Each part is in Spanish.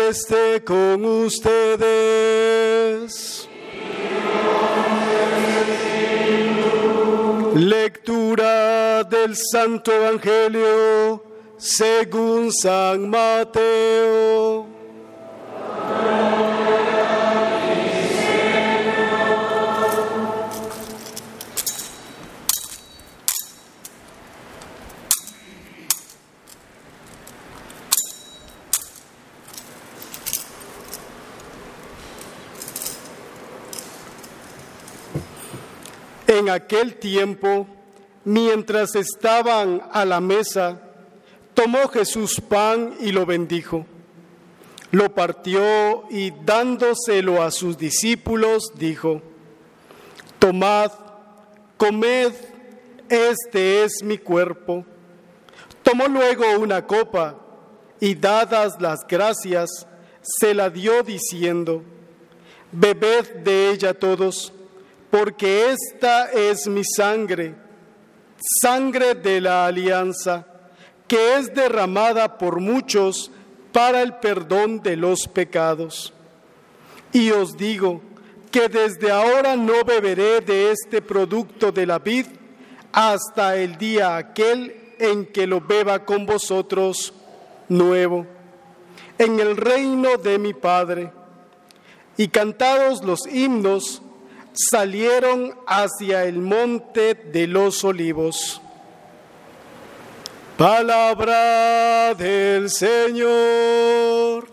Esté con ustedes. Lectura del Santo Evangelio según San Mateo. En aquel tiempo, mientras estaban a la mesa, tomó Jesús pan y lo bendijo. Lo partió y dándoselo a sus discípulos, dijo, Tomad, comed, este es mi cuerpo. Tomó luego una copa y dadas las gracias, se la dio diciendo, Bebed de ella todos porque esta es mi sangre, sangre de la alianza, que es derramada por muchos para el perdón de los pecados. Y os digo que desde ahora no beberé de este producto de la vid hasta el día aquel en que lo beba con vosotros nuevo, en el reino de mi Padre. Y cantados los himnos, salieron hacia el monte de los olivos. Palabra del Señor.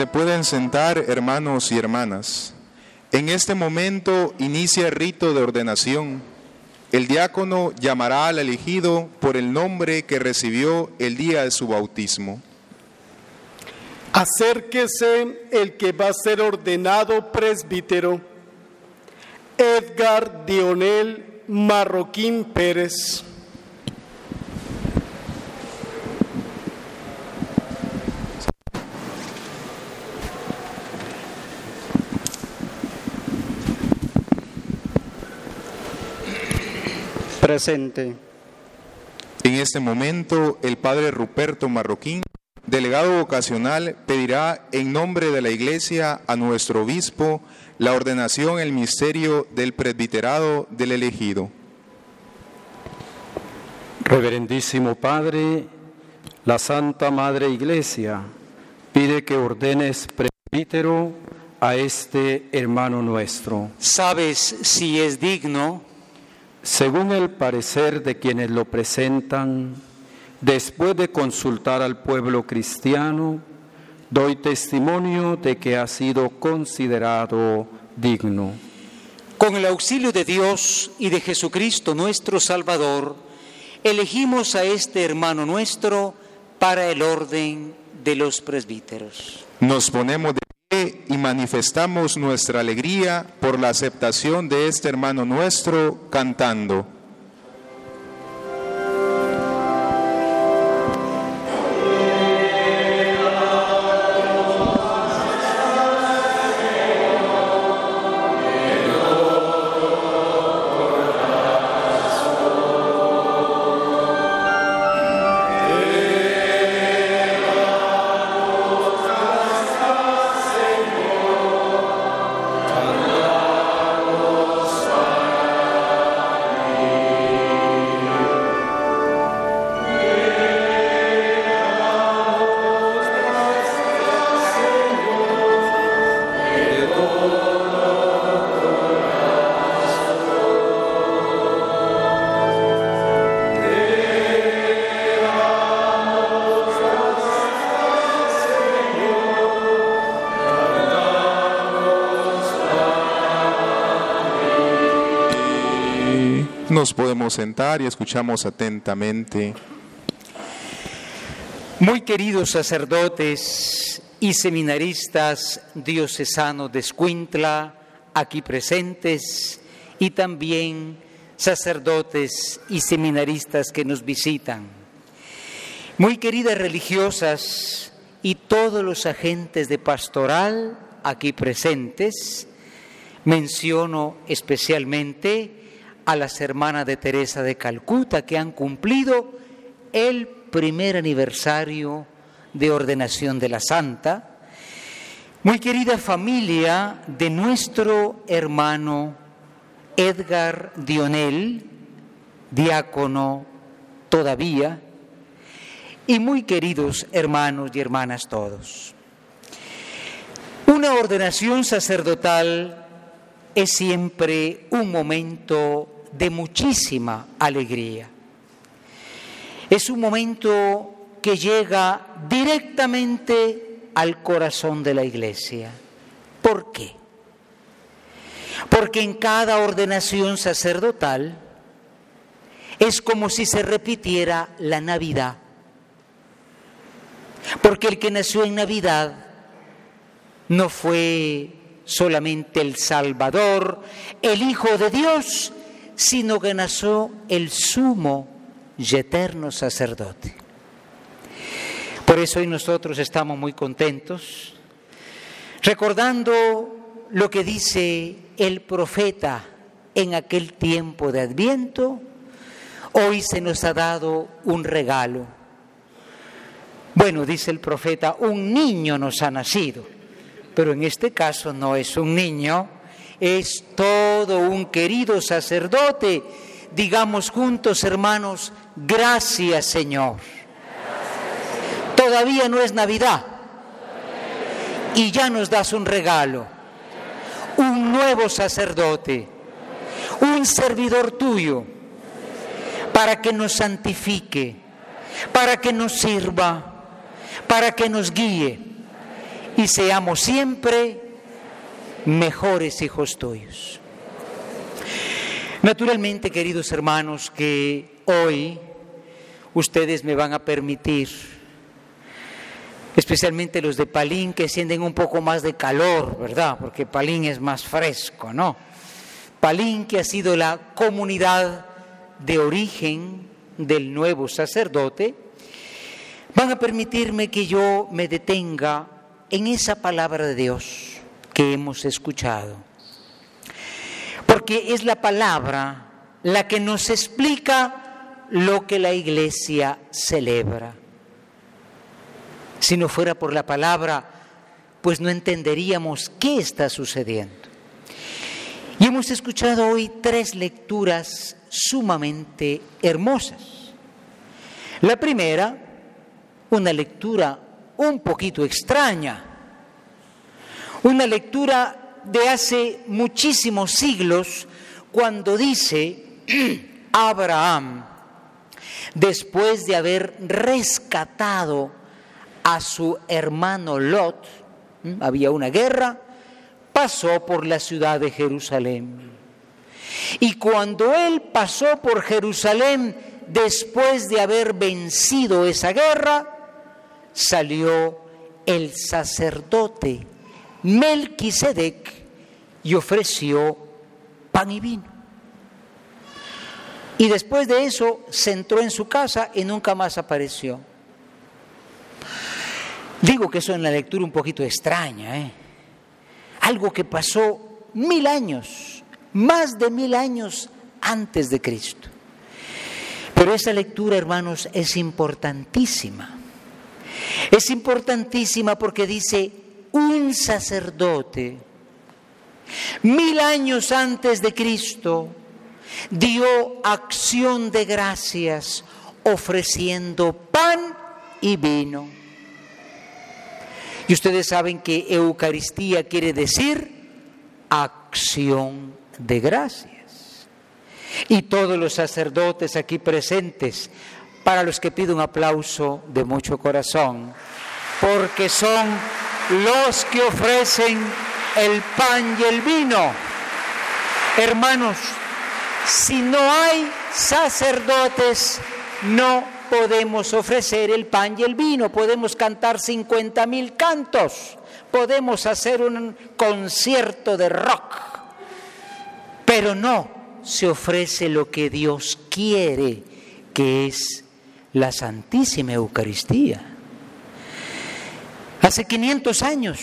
Se pueden sentar, hermanos y hermanas. En este momento inicia el rito de ordenación. El diácono llamará al elegido por el nombre que recibió el día de su bautismo. Acérquese el que va a ser ordenado presbítero, Edgar Dionel Marroquín Pérez. Presente. En este momento, el padre Ruperto Marroquín, delegado vocacional, pedirá en nombre de la Iglesia a nuestro obispo la ordenación, el misterio del presbiterado del elegido. Reverendísimo Padre, la Santa Madre Iglesia pide que ordenes presbítero a este hermano nuestro. ¿Sabes si es digno? Según el parecer de quienes lo presentan, después de consultar al pueblo cristiano, doy testimonio de que ha sido considerado digno. Con el auxilio de Dios y de Jesucristo nuestro Salvador, elegimos a este hermano nuestro para el orden de los presbíteros. Nos ponemos de pie y manifestamos nuestra alegría por la aceptación de este hermano nuestro cantando. Nos podemos sentar y escuchamos atentamente. Muy queridos sacerdotes y seminaristas diocesanos de Escuintla, aquí presentes, y también sacerdotes y seminaristas que nos visitan. Muy queridas religiosas y todos los agentes de pastoral aquí presentes, menciono especialmente a las hermanas de Teresa de Calcuta que han cumplido el primer aniversario de ordenación de la Santa. Muy querida familia de nuestro hermano Edgar Dionel, diácono todavía, y muy queridos hermanos y hermanas todos. Una ordenación sacerdotal es siempre un momento de muchísima alegría. Es un momento que llega directamente al corazón de la iglesia. ¿Por qué? Porque en cada ordenación sacerdotal es como si se repitiera la Navidad. Porque el que nació en Navidad no fue solamente el Salvador, el Hijo de Dios, sino que nació el sumo y eterno sacerdote. Por eso hoy nosotros estamos muy contentos, recordando lo que dice el profeta en aquel tiempo de Adviento, hoy se nos ha dado un regalo. Bueno, dice el profeta, un niño nos ha nacido, pero en este caso no es un niño, es todo un querido sacerdote. Digamos juntos, hermanos, gracias Señor. Todavía no es Navidad y ya nos das un regalo, un nuevo sacerdote, un servidor tuyo, para que nos santifique, para que nos sirva, para que nos guíe y seamos siempre mejores hijos tuyos. Naturalmente, queridos hermanos, que hoy ustedes me van a permitir especialmente los de Palín que sienten un poco más de calor, ¿verdad? Porque Palín es más fresco, ¿no? Palín que ha sido la comunidad de origen del nuevo sacerdote, van a permitirme que yo me detenga en esa palabra de Dios que hemos escuchado. Porque es la palabra la que nos explica lo que la iglesia celebra. Si no fuera por la palabra, pues no entenderíamos qué está sucediendo. Y hemos escuchado hoy tres lecturas sumamente hermosas. La primera, una lectura un poquito extraña, una lectura de hace muchísimos siglos, cuando dice Abraham, después de haber rescatado a su hermano Lot, había una guerra, pasó por la ciudad de Jerusalén. Y cuando él pasó por Jerusalén, después de haber vencido esa guerra, salió el sacerdote Melquisedec y ofreció pan y vino. Y después de eso se entró en su casa y nunca más apareció. Digo que eso en la lectura un poquito extraña, ¿eh? algo que pasó mil años, más de mil años antes de Cristo. Pero esa lectura, hermanos, es importantísima. Es importantísima porque dice un sacerdote, mil años antes de Cristo, dio acción de gracias ofreciendo pan y vino. Y ustedes saben que Eucaristía quiere decir acción de gracias. Y todos los sacerdotes aquí presentes, para los que pido un aplauso de mucho corazón, porque son los que ofrecen el pan y el vino. Hermanos, si no hay sacerdotes, no podemos ofrecer el pan y el vino, podemos cantar 50 mil cantos, podemos hacer un concierto de rock, pero no se ofrece lo que Dios quiere, que es la Santísima Eucaristía. Hace 500 años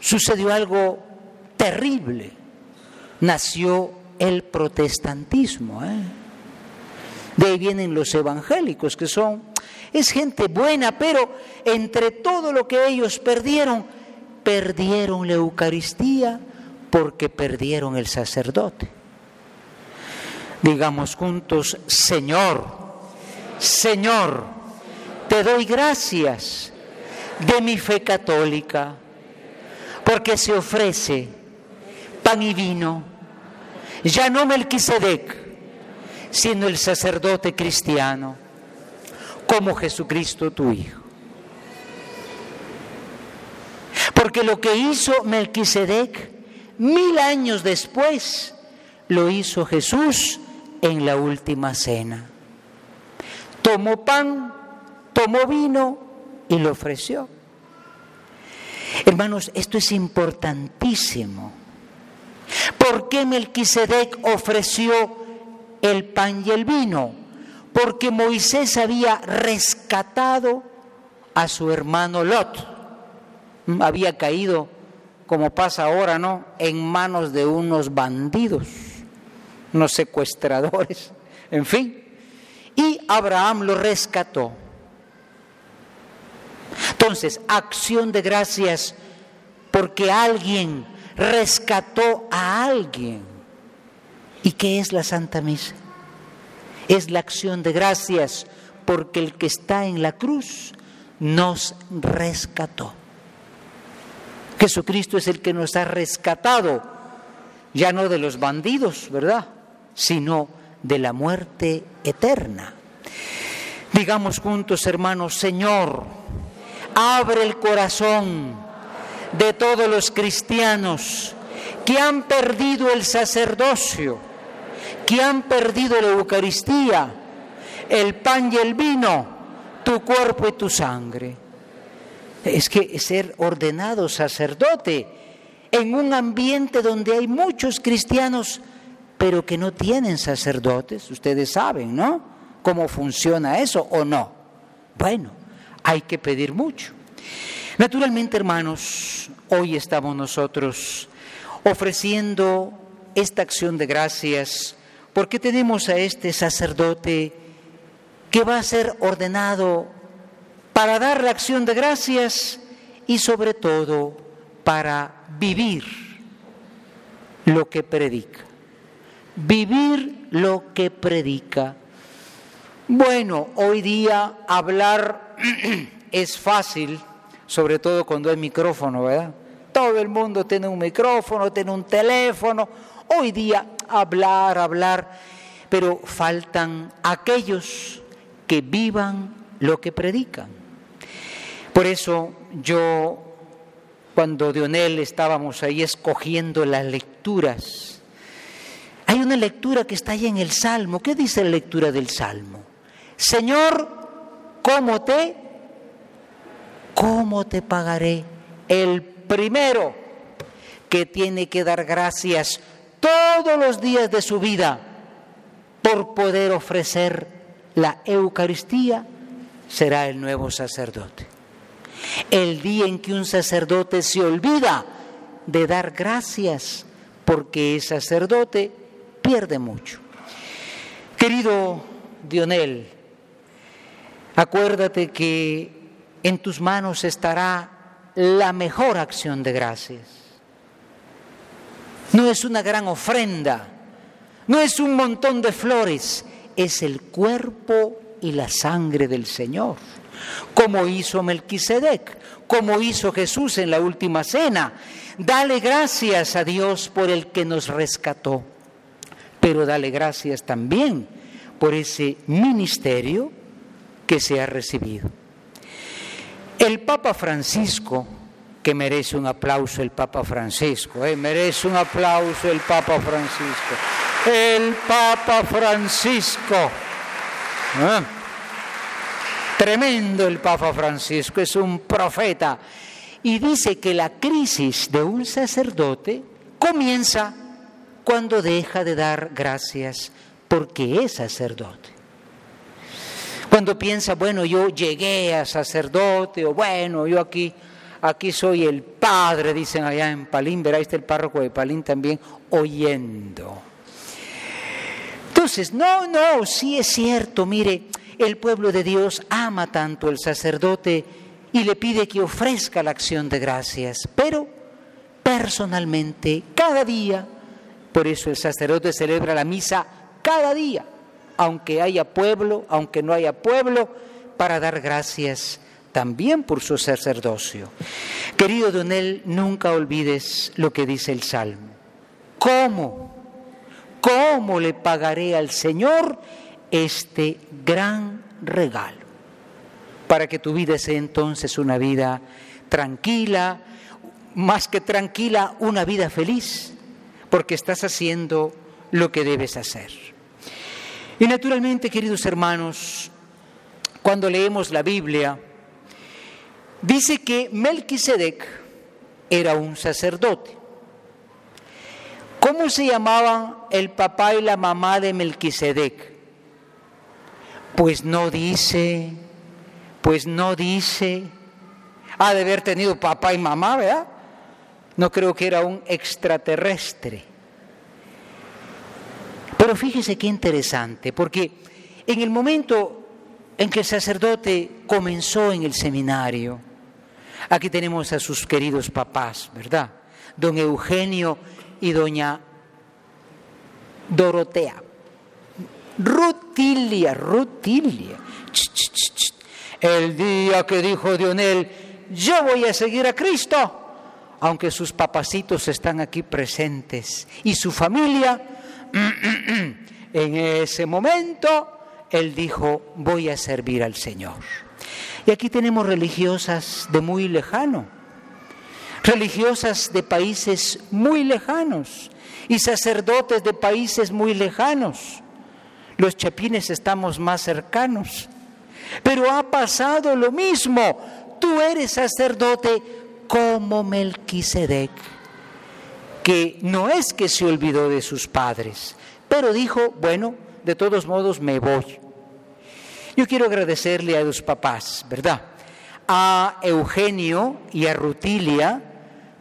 sucedió algo terrible. Nació el protestantismo. ¿eh? De ahí vienen los evangélicos, que son, es gente buena, pero entre todo lo que ellos perdieron, perdieron la Eucaristía porque perdieron el sacerdote. Digamos juntos, Señor, Señor, te doy gracias de mi fe católica, porque se ofrece pan y vino, ya no Melquisedec, sino el sacerdote cristiano, como Jesucristo tu Hijo. Porque lo que hizo Melquisedec mil años después, lo hizo Jesús en la última cena. Tomó pan, tomó vino y lo ofreció. Hermanos, esto es importantísimo. ¿Por qué Melquisedec ofreció el pan y el vino? Porque Moisés había rescatado a su hermano Lot. Había caído, como pasa ahora, ¿no?, en manos de unos bandidos, unos secuestradores, en fin. Abraham lo rescató. Entonces, acción de gracias porque alguien rescató a alguien. ¿Y qué es la Santa Misa? Es la acción de gracias porque el que está en la cruz nos rescató. Jesucristo es el que nos ha rescatado, ya no de los bandidos, ¿verdad? Sino de la muerte eterna. Digamos juntos, hermanos, Señor, abre el corazón de todos los cristianos que han perdido el sacerdocio, que han perdido la Eucaristía, el pan y el vino, tu cuerpo y tu sangre. Es que ser ordenado sacerdote en un ambiente donde hay muchos cristianos, pero que no tienen sacerdotes, ustedes saben, ¿no? ¿Cómo funciona eso o no? Bueno, hay que pedir mucho. Naturalmente, hermanos, hoy estamos nosotros ofreciendo esta acción de gracias porque tenemos a este sacerdote que va a ser ordenado para dar la acción de gracias y sobre todo para vivir lo que predica. Vivir lo que predica. Bueno, hoy día hablar es fácil, sobre todo cuando hay micrófono, ¿verdad? Todo el mundo tiene un micrófono, tiene un teléfono. Hoy día hablar, hablar, pero faltan aquellos que vivan lo que predican. Por eso yo, cuando Dionel estábamos ahí escogiendo las lecturas, hay una lectura que está ahí en el Salmo. ¿Qué dice la lectura del Salmo? Señor, ¿cómo te? ¿Cómo te pagaré? El primero que tiene que dar gracias todos los días de su vida por poder ofrecer la Eucaristía será el nuevo sacerdote. El día en que un sacerdote se olvida de dar gracias porque es sacerdote, pierde mucho. Querido Dionel, acuérdate que en tus manos estará la mejor acción de gracias. No es una gran ofrenda, no es un montón de flores, es el cuerpo y la sangre del Señor, como hizo Melquisedec, como hizo Jesús en la última cena. Dale gracias a Dios por el que nos rescató, pero dale gracias también por ese ministerio que se ha recibido. El Papa Francisco, que merece un aplauso el Papa Francisco, eh, merece un aplauso el Papa Francisco. el Papa Francisco. ¿Eh? Tremendo el Papa Francisco, es un profeta. Y dice que la crisis de un sacerdote comienza cuando deja de dar gracias porque es sacerdote. Cuando piensa, bueno, yo llegué a sacerdote, o bueno, yo aquí, aquí soy el padre, dicen allá en Palín, verá, está el párroco de Palín también, oyendo. Entonces, no, no, sí es cierto, mire, el pueblo de Dios ama tanto al sacerdote y le pide que ofrezca la acción de gracias, pero personalmente, cada día, por eso el sacerdote celebra la misa cada día, aunque haya pueblo, aunque no haya pueblo, para dar gracias también por su sacerdocio. Querido Donel, nunca olvides lo que dice el Salmo. ¿Cómo? ¿Cómo le pagaré al Señor este gran regalo? Para que tu vida sea entonces una vida tranquila, más que tranquila, una vida feliz, porque estás haciendo lo que debes hacer. Y naturalmente, queridos hermanos, cuando leemos la Biblia, dice que Melquisedec era un sacerdote. ¿Cómo se llamaban el papá y la mamá de Melquisedec? Pues no dice, pues no dice. Ha de haber tenido papá y mamá, ¿verdad? No creo que era un extraterrestre. Pero fíjese qué interesante, porque en el momento en que el sacerdote comenzó en el seminario, aquí tenemos a sus queridos papás, ¿verdad? Don Eugenio y doña Dorotea. Rutilia, Rutilia. El día que dijo Dionel, yo voy a seguir a Cristo, aunque sus papacitos están aquí presentes y su familia, en ese momento él dijo, voy a servir al Señor. Y aquí tenemos religiosas de muy lejano, religiosas de países muy lejanos y sacerdotes de países muy lejanos. Los chapines estamos más cercanos. Pero ha pasado lo mismo. Tú eres sacerdote como Melquisedec, que no es que se olvidó de sus padres, pero dijo, bueno, de todos modos me voy. Yo quiero agradecerle a los papás, ¿verdad? A Eugenio y a Rutilia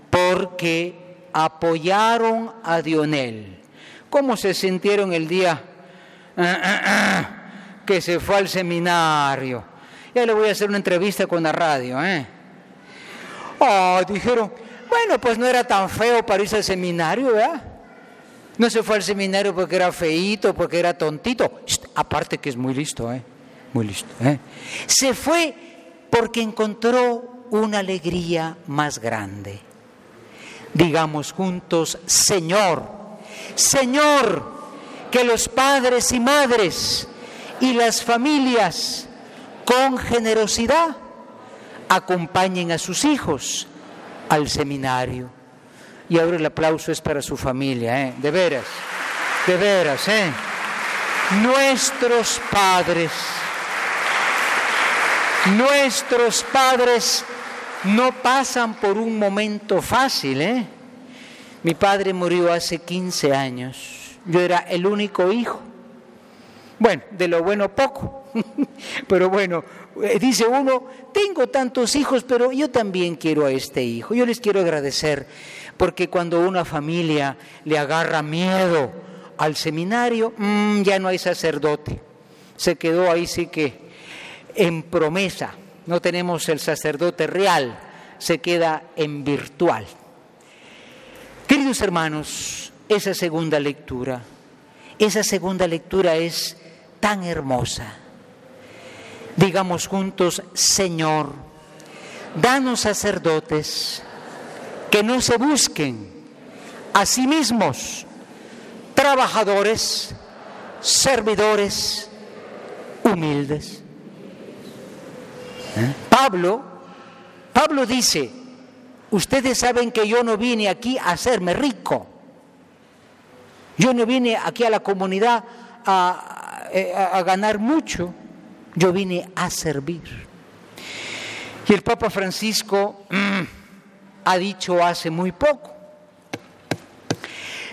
porque apoyaron a Dionel. ¿Cómo se sintieron el día ah, ah, ah, que se fue al seminario? Ya le voy a hacer una entrevista con la radio, ¿eh? Oh, dijeron, bueno, pues no era tan feo para irse al seminario, ¿verdad? No se fue al seminario porque era feíto, porque era tontito. aparte que es muy listo, ¿eh? Muy listo. ¿eh? Se fue porque encontró una alegría más grande. Digamos juntos, Señor, Señor, que los padres y madres y las familias con generosidad acompañen a sus hijos al seminario. Y ahora el aplauso es para su familia, ¿eh? de veras, de veras. ¿eh? Nuestros padres, nuestros padres no pasan por un momento fácil. ¿eh? Mi padre murió hace 15 años, yo era el único hijo. Bueno, de lo bueno poco, pero bueno, eh, dice uno, tengo tantos hijos, pero yo también quiero a este hijo. Yo les quiero agradecer, porque cuando una familia le agarra miedo al seminario, mm, ya no hay sacerdote. Se quedó ahí sí que en promesa. No tenemos el sacerdote real, se queda en virtual. Queridos hermanos, esa segunda lectura, esa segunda lectura es tan hermosa Digamos juntos, Señor, danos sacerdotes que no se busquen a sí mismos, trabajadores, servidores, humildes. ¿Eh? Pablo, Pablo dice, ustedes saben que yo no vine aquí a hacerme rico. Yo no vine aquí a la comunidad a, a ganar mucho, yo vine a servir. Y el Papa Francisco mm, ha dicho hace muy poco,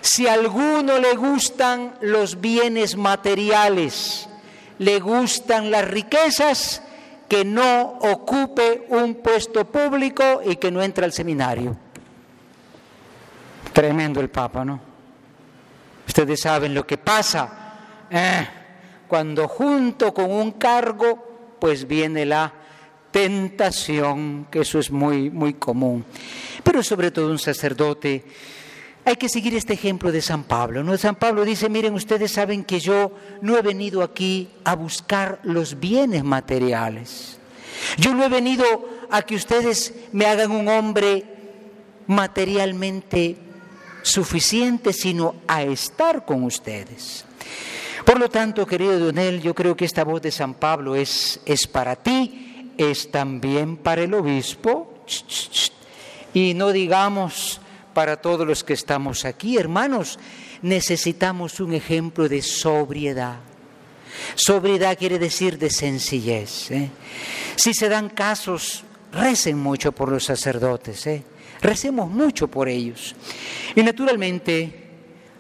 si a alguno le gustan los bienes materiales, le gustan las riquezas, que no ocupe un puesto público y que no entre al seminario. Tremendo el Papa, ¿no? Ustedes saben lo que pasa eh, cuando junto con un cargo, pues viene la tentación, que eso es muy, muy común. Pero sobre todo un sacerdote hay que seguir este ejemplo de San Pablo. ¿no? San Pablo dice, miren, ustedes saben que yo no he venido aquí a buscar los bienes materiales. Yo no he venido a que ustedes me hagan un hombre materialmente suficiente, sino a estar con ustedes. Por lo tanto, querido Donel, yo creo que esta voz de San Pablo es, es para ti, es también para el obispo. Y no digamos para todos los que estamos aquí. Hermanos, necesitamos un ejemplo de sobriedad. Sobriedad quiere decir de sencillez. ¿eh? Si se dan casos, recen mucho por los sacerdotes, ¿eh? recemos mucho por ellos. Y naturalmente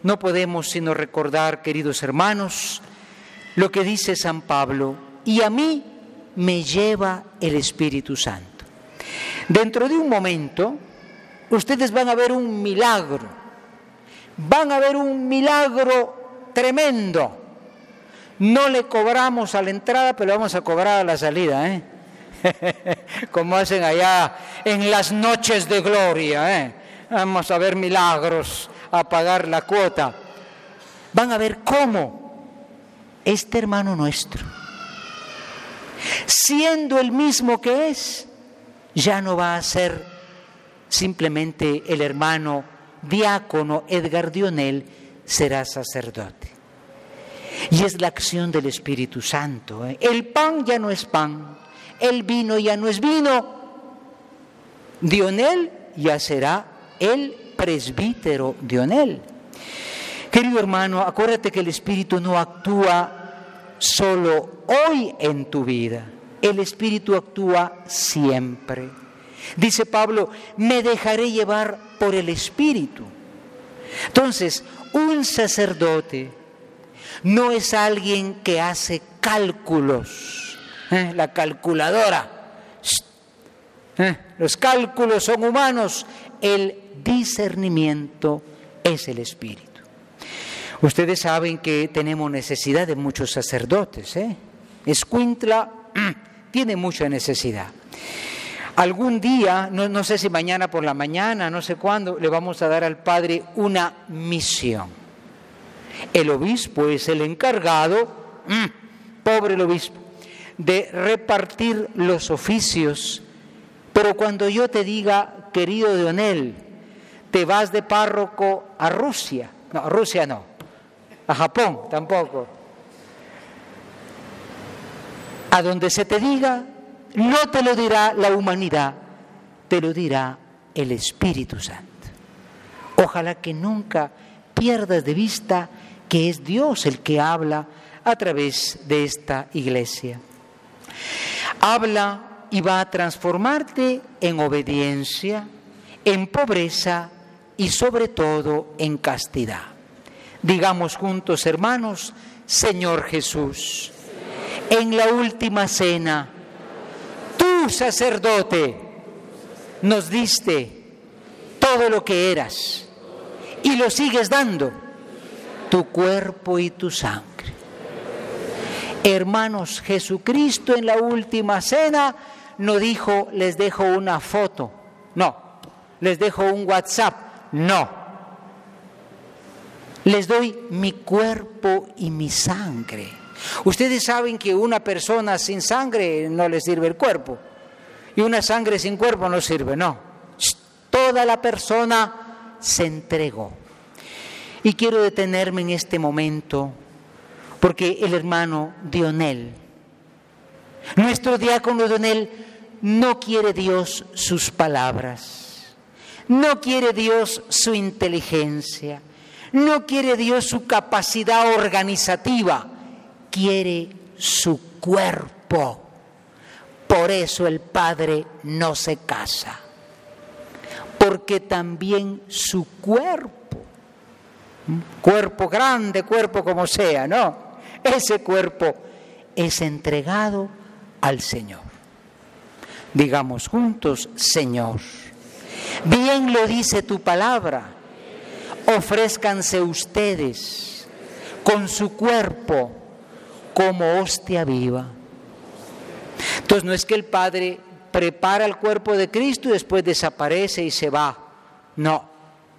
no podemos sino recordar, queridos hermanos, lo que dice San Pablo, y a mí me lleva el Espíritu Santo. Dentro de un momento, ustedes van a ver un milagro, van a ver un milagro tremendo. No le cobramos a la entrada, pero le vamos a cobrar a la salida, ¿eh? como hacen allá en las noches de gloria. ¿eh? Vamos a ver milagros, a pagar la cuota. Van a ver cómo este hermano nuestro, siendo el mismo que es, ya no va a ser simplemente el hermano diácono Edgar Dionel será sacerdote. Y es la acción del Espíritu Santo. ¿eh? El pan ya no es pan, el vino ya no es vino. Dionel ya será el presbítero Dionel. Querido hermano, acuérdate que el Espíritu no actúa solo hoy en tu vida, el Espíritu actúa siempre. Dice Pablo, me dejaré llevar por el Espíritu. Entonces, un sacerdote no es alguien que hace cálculos, ¿eh? la calculadora. ¿eh? Los cálculos son humanos, el discernimiento es el Espíritu. Ustedes saben que tenemos necesidad de muchos sacerdotes. ¿eh? Escuintla tiene mucha necesidad. Algún día, no, sé si mañana por la mañana, no sé cuándo, le vamos a dar al Padre una misión. El obispo es el encargado, mm, pobre el obispo, de repartir los oficios. Pero cuando yo te diga, querido Donel, te vas de párroco a Rusia, no, a Rusia no, a Japón tampoco, a donde se te diga, no te lo dirá la humanidad, te lo dirá el Espíritu Santo. Ojalá que nunca pierdas de vista que es Dios el que habla a través de esta iglesia. Habla y va a transformarte en obediencia, en pobreza y sobre todo en castidad. Digamos juntos, hermanos, Señor Jesús, en la última cena, sacerdote, nos diste todo lo que eras y lo sigues dando, tu cuerpo y tu sangre. Hermanos, Jesucristo en la última cena no dijo, les dejo una foto, no, les dejo un WhatsApp, no. Les doy mi cuerpo y mi sangre. Ustedes saben que una persona sin sangre no le sirve el cuerpo y una sangre sin cuerpo no sirve, no. Toda la persona se entregó. Y quiero detenerme en este momento porque el hermano Dionel, nuestro diácono Dionel, no quiere Dios sus palabras, no quiere Dios su inteligencia, No quiere Dios su capacidad organizativa, quiere su cuerpo. Por eso el Padre no se casa, porque también su cuerpo, cuerpo grande, cuerpo como sea, ¿no? Ese cuerpo es entregado al Señor. Digamos juntos, Señor. Bien lo dice tu palabra. Ofrézcanse ustedes con su cuerpo como hostia viva. Entonces no es que el Padre prepara el cuerpo de Cristo y después desaparece y se va. No,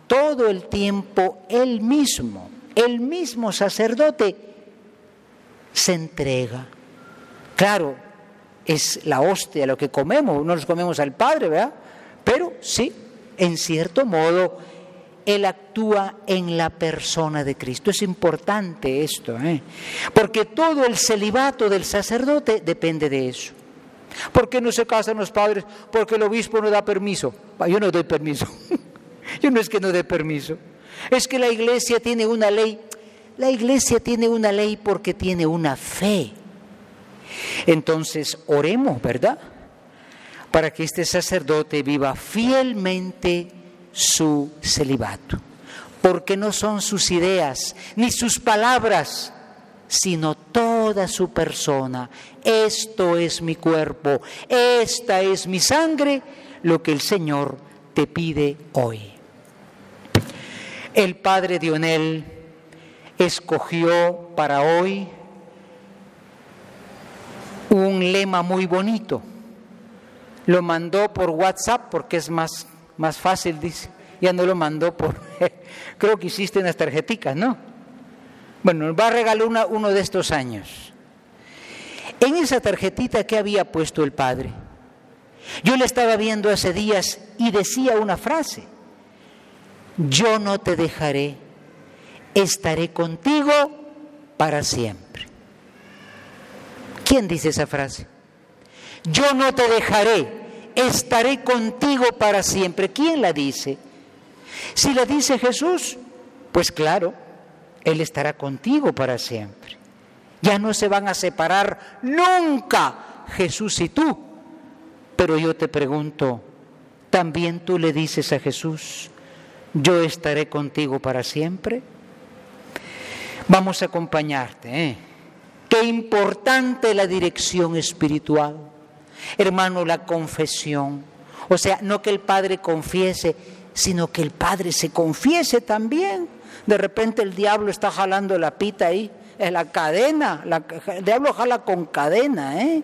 todo el tiempo Él mismo, el mismo sacerdote, se entrega. Claro, es la hostia lo que comemos, no nos comemos al Padre, ¿verdad? Pero sí, en cierto modo, Él actúa en la persona de Cristo. Es importante esto, ¿eh? porque todo el celibato del sacerdote depende de eso. ¿Por qué no se casan los padres? Porque el obispo no da permiso. Yo no doy permiso. Yo no es que no dé permiso. Es que la iglesia tiene una ley. La iglesia tiene una ley porque tiene una fe. Entonces, oremos, ¿verdad? Para que este sacerdote viva fielmente su celibato. Porque no son sus ideas ni sus palabras, sino toda su persona. Esto es mi cuerpo, esta es mi sangre, lo que el Señor te pide hoy. El padre Dionel escogió para hoy un lema muy bonito. Lo mandó por WhatsApp porque es más, más fácil, dice. Ya no lo mandó por... Creo que hiciste unas tarjeticas, ¿no? Bueno, nos va a regalar uno de estos años. En esa tarjetita que había puesto el Padre, yo le estaba viendo hace días y decía una frase, yo no te dejaré, estaré contigo para siempre. ¿Quién dice esa frase? Yo no te dejaré, estaré contigo para siempre. ¿Quién la dice? Si la dice Jesús, pues claro, Él estará contigo para siempre. Ya no se van a separar nunca Jesús y tú. Pero yo te pregunto, ¿también tú le dices a Jesús, yo estaré contigo para siempre? Vamos a acompañarte. ¿eh? Qué importante la dirección espiritual. Hermano, la confesión. O sea, no que el Padre confiese, sino que el Padre se confiese también. De repente el diablo está jalando la pita ahí la cadena, el diablo jala con cadena. ¿eh?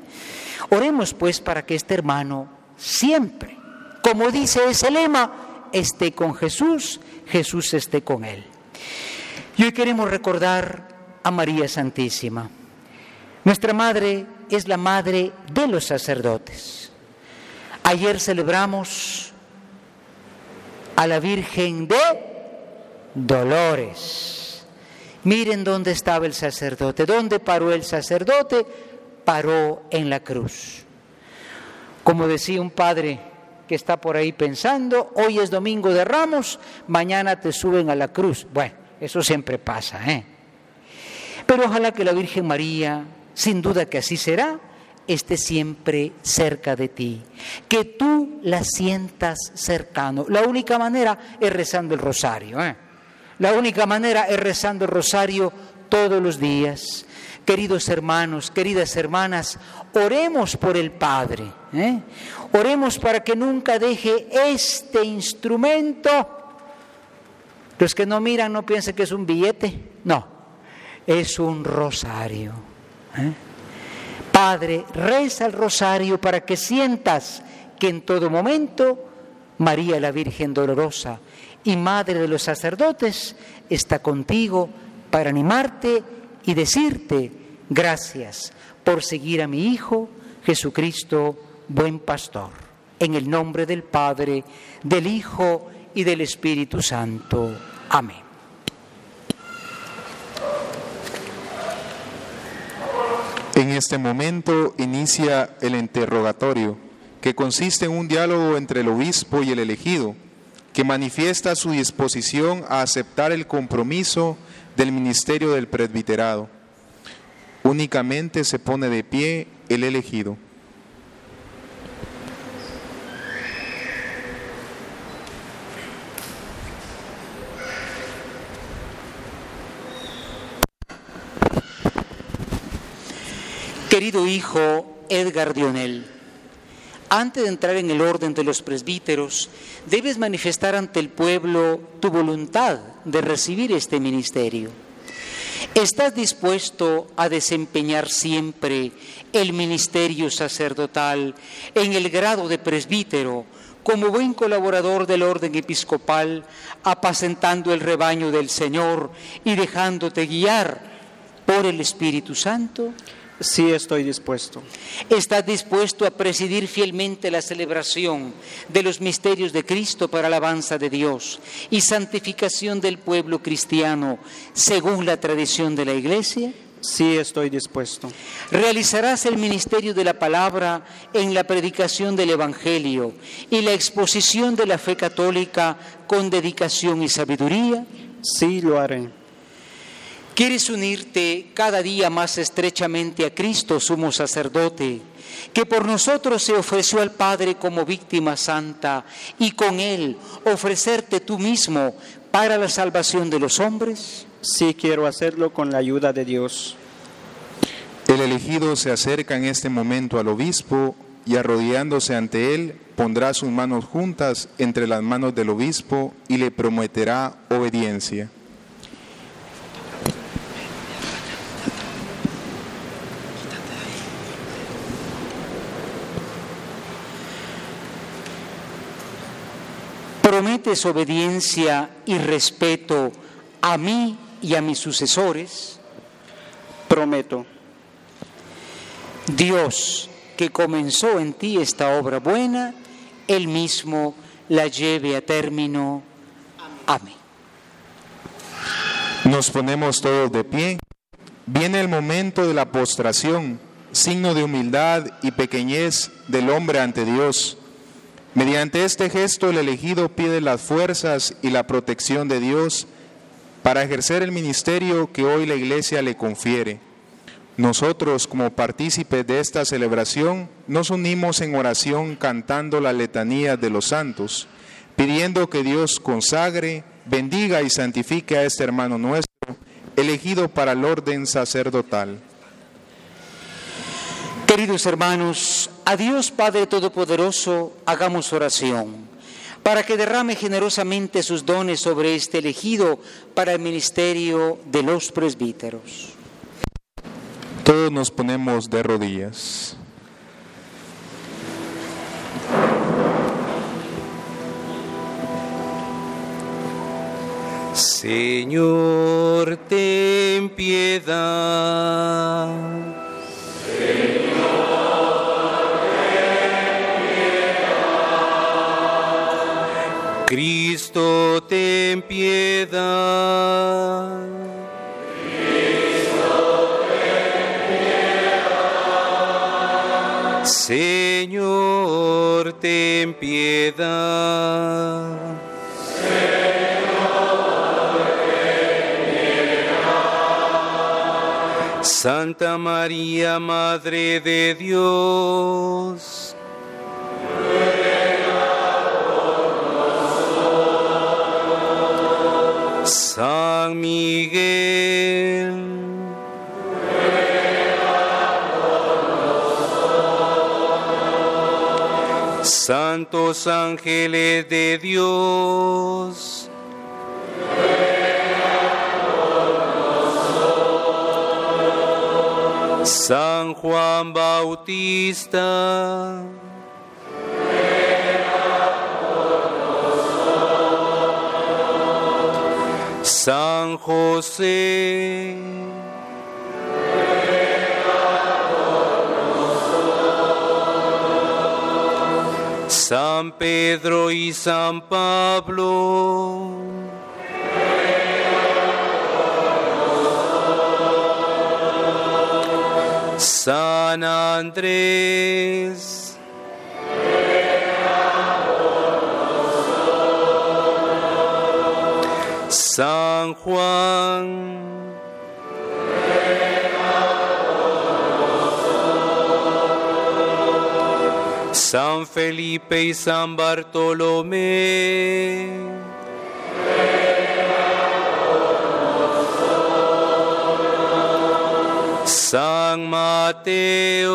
Oremos pues para que este hermano siempre, como dice ese lema, esté con Jesús, Jesús esté con él. Y hoy queremos recordar a María Santísima. Nuestra madre es la madre de los sacerdotes. Ayer celebramos a la Virgen de Dolores. Miren dónde estaba el sacerdote. ¿Dónde paró el sacerdote? Paró en la cruz. Como decía un padre que está por ahí pensando, hoy es domingo de ramos, mañana te suben a la cruz. Bueno, eso siempre pasa, ¿eh? Pero ojalá que la Virgen María, sin duda que así será, esté siempre cerca de ti, que tú la sientas cercano. La única manera es rezando el rosario. ¿eh? La única manera es rezando el rosario todos los días. Queridos hermanos, queridas hermanas, oremos por el Padre. ¿eh? Oremos para que nunca deje este instrumento. Los que no miran no piensen que es un billete. No, es un rosario. ¿Eh? Padre, reza el rosario para que sientas que en todo momento María la Virgen Dolorosa y Madre de los sacerdotes, está contigo para animarte y decirte gracias por seguir a mi Hijo Jesucristo, buen pastor. En el nombre del Padre, del Hijo y del Espíritu Santo. Amén. En este momento inicia el interrogatorio, que consiste en un diálogo entre el obispo y el elegido que manifiesta su disposición a aceptar el compromiso del ministerio del presbiterado. Únicamente se pone de pie el elegido. Querido hijo Edgar Dionel, antes de entrar en el orden de los presbíteros, debes manifestar ante el pueblo tu voluntad de recibir este ministerio. ¿Estás dispuesto a desempeñar siempre el ministerio sacerdotal en el grado de presbítero como buen colaborador del orden episcopal, apacentando el rebaño del Señor y dejándote guiar por el Espíritu Santo? Sí estoy dispuesto. ¿Estás dispuesto a presidir fielmente la celebración de los misterios de Cristo para alabanza de Dios y santificación del pueblo cristiano según la tradición de la Iglesia? Sí estoy dispuesto. ¿Realizarás el ministerio de la palabra en la predicación del Evangelio y la exposición de la fe católica con dedicación y sabiduría? Sí lo haré. ¿Quieres unirte cada día más estrechamente a Cristo, sumo sacerdote, que por nosotros se ofreció al Padre como víctima santa y con Él ofrecerte tú mismo para la salvación de los hombres? Sí quiero hacerlo con la ayuda de Dios. El elegido se acerca en este momento al obispo y arrodillándose ante él pondrá sus manos juntas entre las manos del obispo y le prometerá obediencia. ¿Prometes obediencia y respeto a mí y a mis sucesores? Prometo. Dios, que comenzó en ti esta obra buena, Él mismo la lleve a término. Amén. Nos ponemos todos de pie. Viene el momento de la postración, signo de humildad y pequeñez del hombre ante Dios. Mediante este gesto el elegido pide las fuerzas y la protección de Dios para ejercer el ministerio que hoy la Iglesia le confiere. Nosotros, como partícipes de esta celebración, nos unimos en oración cantando la letanía de los santos, pidiendo que Dios consagre, bendiga y santifique a este hermano nuestro, elegido para el orden sacerdotal. Queridos hermanos, a Dios Padre Todopoderoso hagamos oración para que derrame generosamente sus dones sobre este elegido para el ministerio de los presbíteros. Todos nos ponemos de rodillas. Señor, ten piedad. Cristo, ten piedad. Señor, ten piedad. Santa María, Madre de Dios. Miguel. Santos ángeles de Dios. San Juan Bautista. San José. San Pedro y San Pablo. San Andrés. San Juan. San Felipe y San Bartolomé. San Mateo.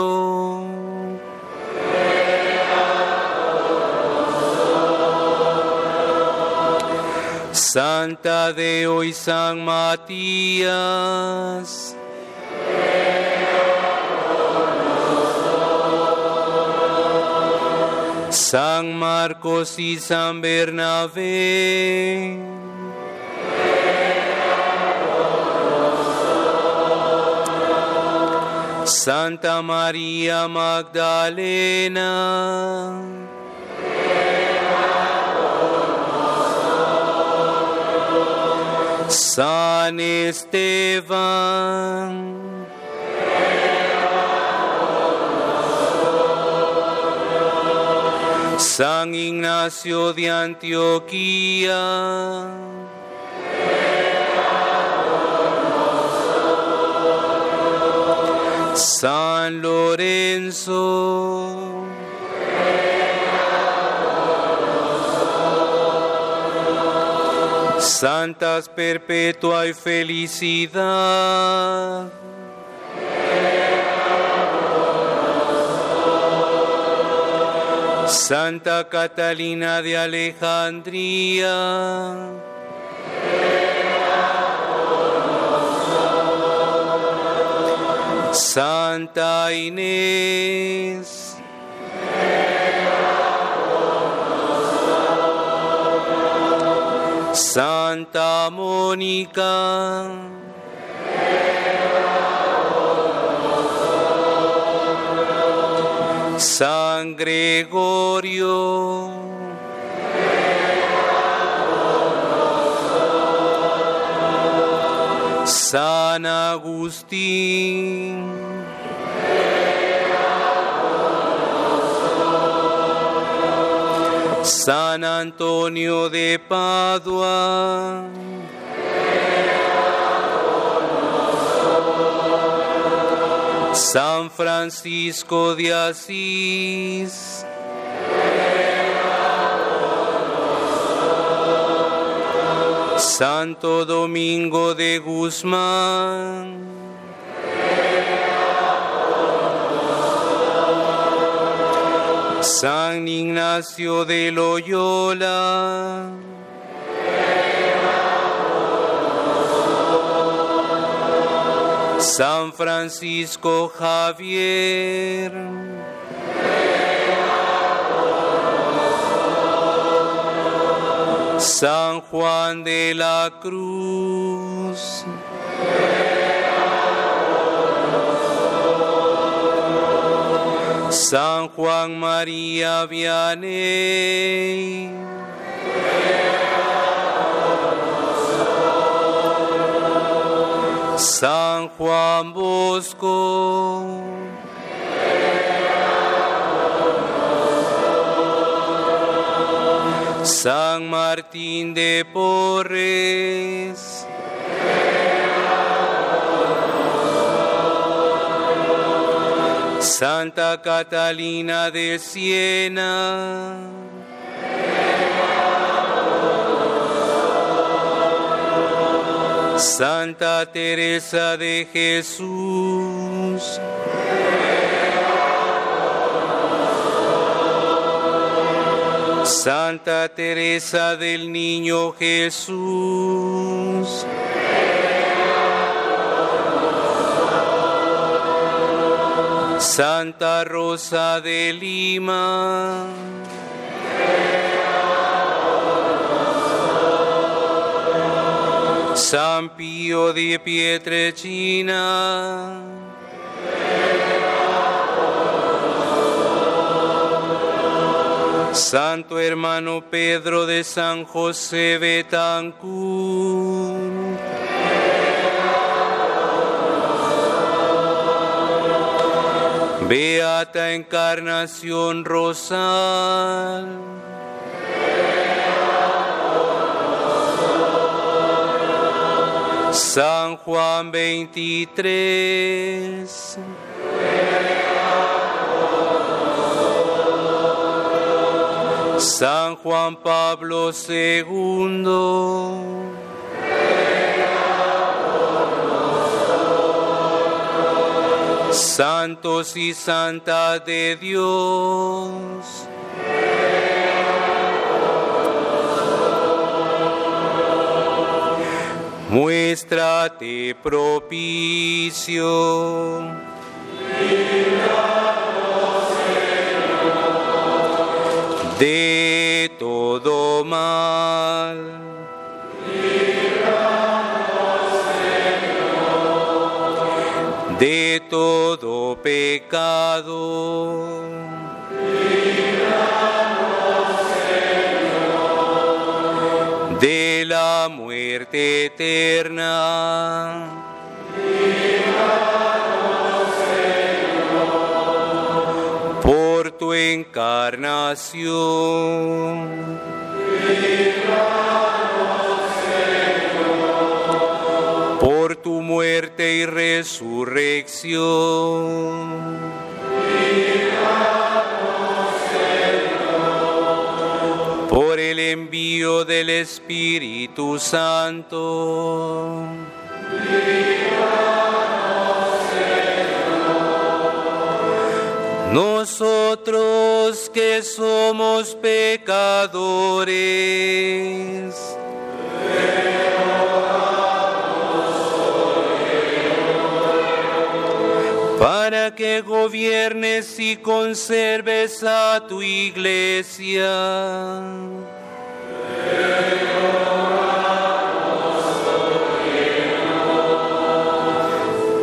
Santa Deo y San Matías. San Marcos y San Bernabé. Santa María Magdalena. San Esteban. San Ignacio de Antioquía. San Lorenzo. Santas perpetua y felicidad. Santa Catalina de Alejandría. Santa Inés. Santa Mónica. San Gregorio. San Agustín. San Antonio de Padua. San Francisco de Asís. Santo Domingo de Guzmán. San Ignacio de Loyola. San Francisco Javier. San Juan de la Cruz. San Juan María Vianney. San Juan Bosco. San Martín de Porres. Santa Catalina de Siena. Santa Teresa de Jesús. Santa Teresa del Niño Jesús. Santa Rosa de Lima. San Pío de Pietrechina. Santo hermano Pedro de San José Betancur. Beata Encarnación Rosal. San Juan 23. San Juan Pablo II. Santos y santas de Dios. Muéstrate propicio. De todo mal. Pecado. De la muerte eterna. Por tu encarnación. Por tu muerte y resurrección. Por el envío del Espíritu Santo. Nosotros que somos pecadores. Que gobiernes y conserves a tu iglesia.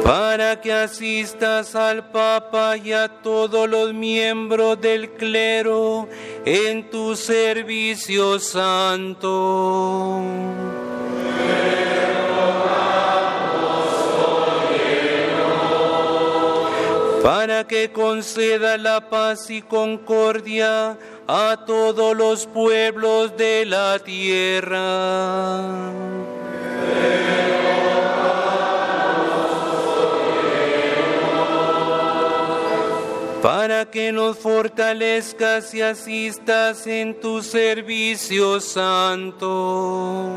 para que asistas al Papa y a todos los miembros del clero en tu servicio santo. Para que conceda la paz y concordia a todos los pueblos de la tierra. para que nos fortalezcas y asistas en tu servicio santo.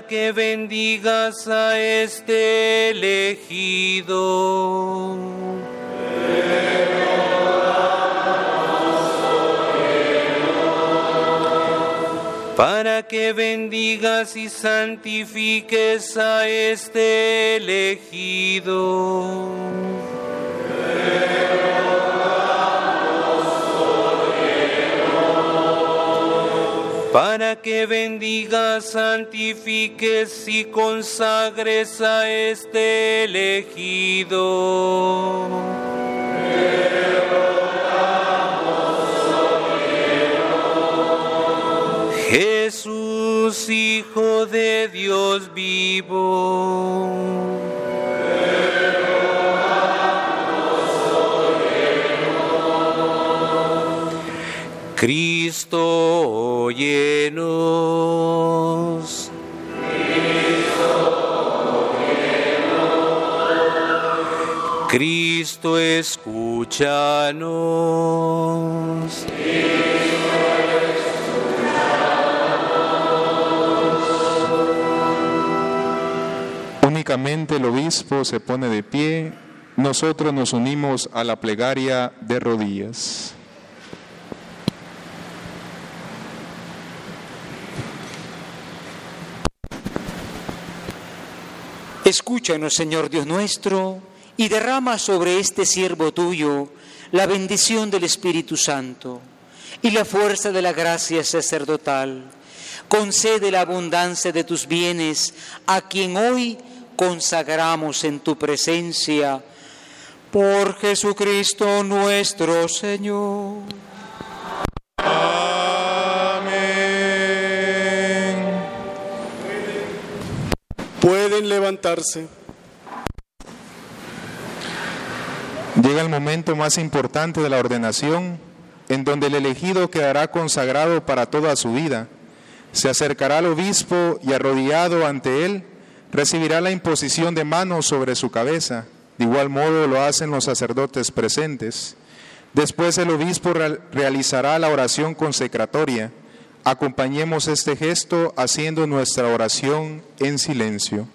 Para que bendigas a este elegido. para que bendigas y santifiques a este elegido. Para que bendigas, santifiques y consagres a este elegido. Jesús, Hijo de Dios vivo. Cristo, Cristo, escúchanos. Únicamente el obispo se pone de pie, nosotros nos unimos a la plegaria de rodillas. Escúchanos, Señor Dios nuestro, y derrama sobre este siervo tuyo la bendición del Espíritu Santo y la fuerza de la gracia sacerdotal. Concede la abundancia de tus bienes a quien hoy consagramos en tu presencia. Por Jesucristo nuestro Señor. Levantarse. Llega el momento más importante de la ordenación. en donde el elegido quedará consagrado para toda su vida. Se acercará al obispo y arrodillado ante él, recibirá la imposición de manos sobre su cabeza. De igual modo lo hacen los sacerdotes presentes. Después el obispo realizará la oración consecratoria. Acompañemos este gesto haciendo nuestra oración en silencio.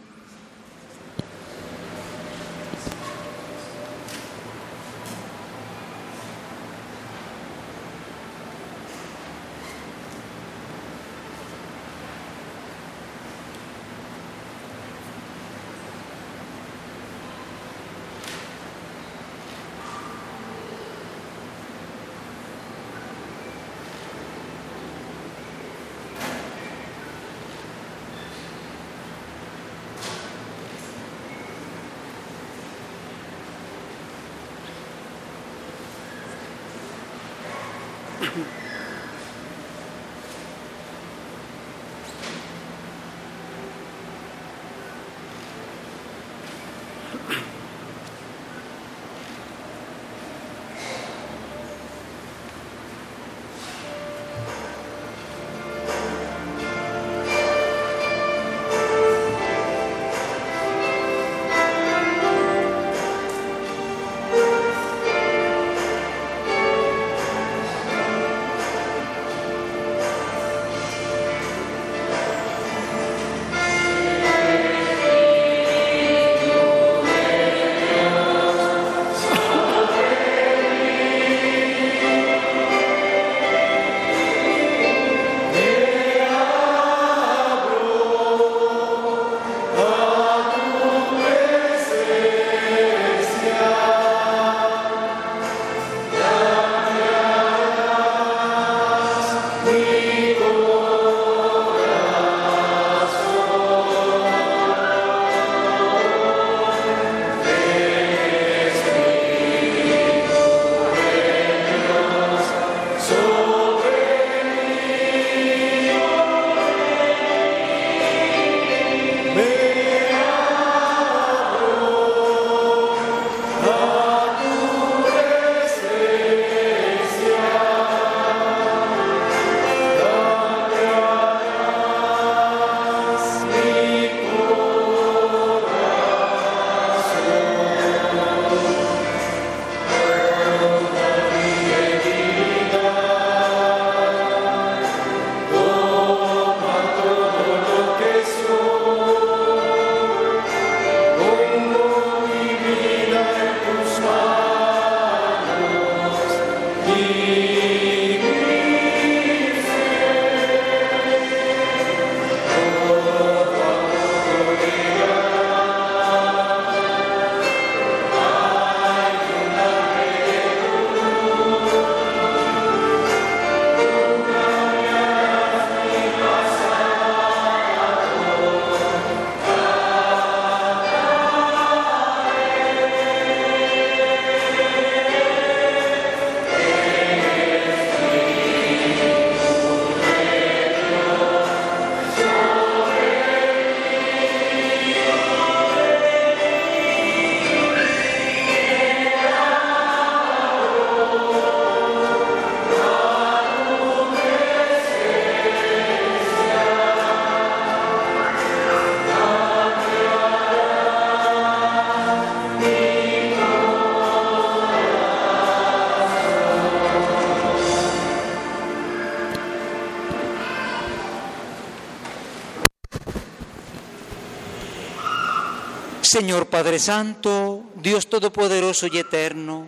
Señor Padre Santo, Dios Todopoderoso y Eterno,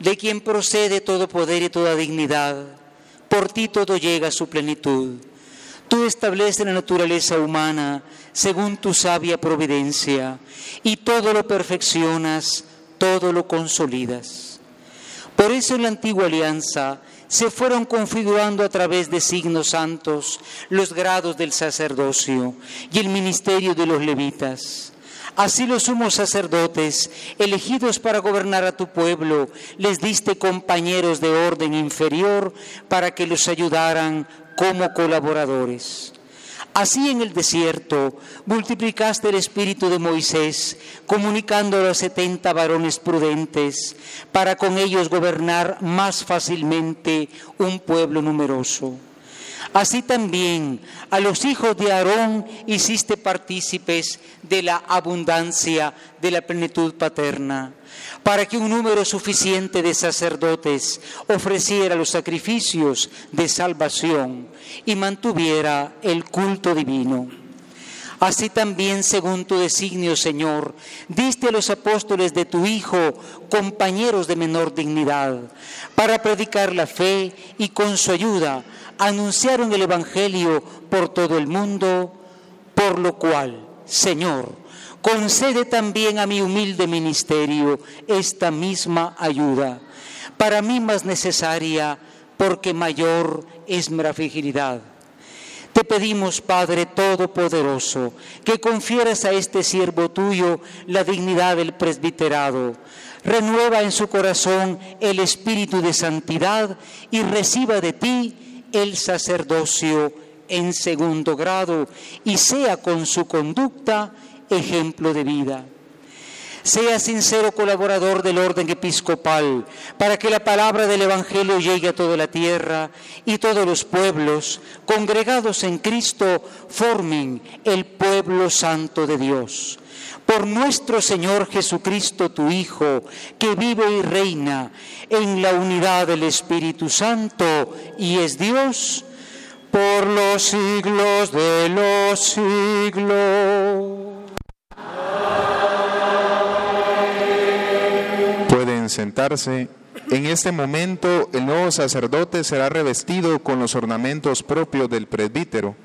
de quien procede todo poder y toda dignidad, por ti todo llega a su plenitud. Tú estableces la naturaleza humana según tu sabia providencia y todo lo perfeccionas, todo lo consolidas. Por eso en la antigua alianza se fueron configurando a través de signos santos los grados del sacerdocio y el ministerio de los levitas Así los sumos sacerdotes, elegidos para gobernar a tu pueblo, les diste compañeros de orden inferior para que los ayudaran como colaboradores. Así en el desierto multiplicaste el espíritu de Moisés, comunicando a setenta varones prudentes, para con ellos gobernar más fácilmente un pueblo numeroso. Así también a los hijos de Aarón hiciste partícipes de la abundancia de la plenitud paterna, para que un número suficiente de sacerdotes ofreciera los sacrificios de salvación y mantuviera el culto divino. Así también, según tu designio, Señor, diste a los apóstoles de tu Hijo compañeros de menor dignidad, para predicar la fe y con su ayuda anunciaron el Evangelio por todo el mundo, por lo cual, Señor, concede también a mi humilde ministerio esta misma ayuda, para mí más necesaria, porque mayor es mi fragilidad. Te pedimos, Padre Todopoderoso, que confieras a este siervo tuyo la dignidad del presbiterado. Renueva en su corazón el espíritu de santidad y reciba de ti el sacerdocio en segundo grado y sea con su conducta ejemplo de vida. Sea sincero colaborador del orden episcopal para que la palabra del Evangelio llegue a toda la tierra y todos los pueblos congregados en Cristo formen el pueblo santo de Dios. Por nuestro Señor Jesucristo, tu Hijo, que vive y reina en la unidad del Espíritu Santo y es Dios por los siglos de los siglos. En este momento el nuevo sacerdote será revestido con los ornamentos propios del presbítero.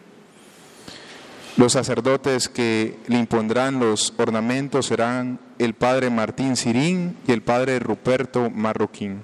Los sacerdotes que le impondrán los ornamentos serán el padre Martín Sirín y el padre Ruperto Marroquín.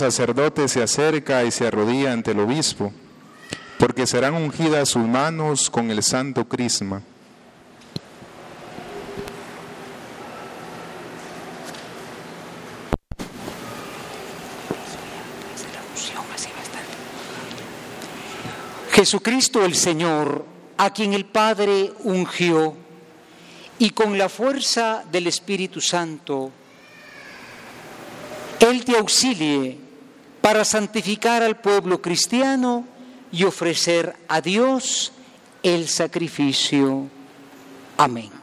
Sacerdote se acerca y se arrodilla ante el obispo, porque serán ungidas sus manos con el santo crisma. Jesucristo el Señor, a quien el Padre ungió y con la fuerza del Espíritu Santo, Él te auxilie para santificar al pueblo cristiano y ofrecer a Dios el sacrificio. Amén.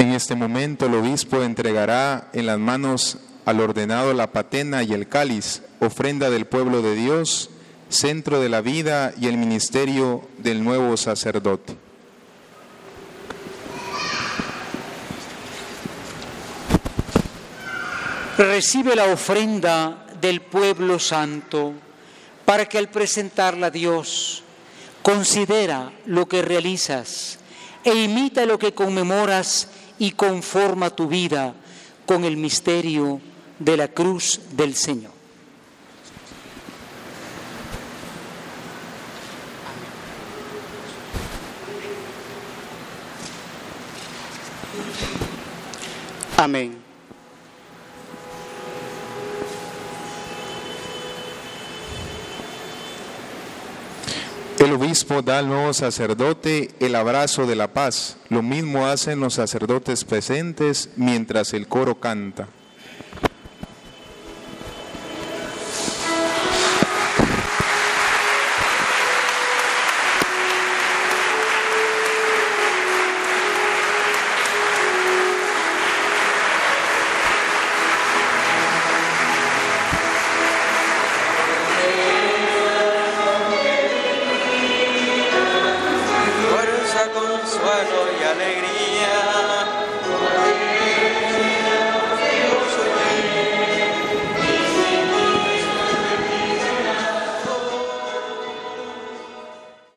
En este momento el obispo entregará en las manos al ordenado la patena y el cáliz, ofrenda del pueblo de Dios, centro de la vida y el ministerio del nuevo sacerdote. Recibe la ofrenda del pueblo santo para que al presentarla a Dios considera lo que realizas e imita lo que conmemoras y conforma tu vida con el misterio de la cruz del Señor. Amén. El obispo da al nuevo sacerdote el abrazo de la paz. Lo mismo hacen los sacerdotes presentes mientras el coro canta.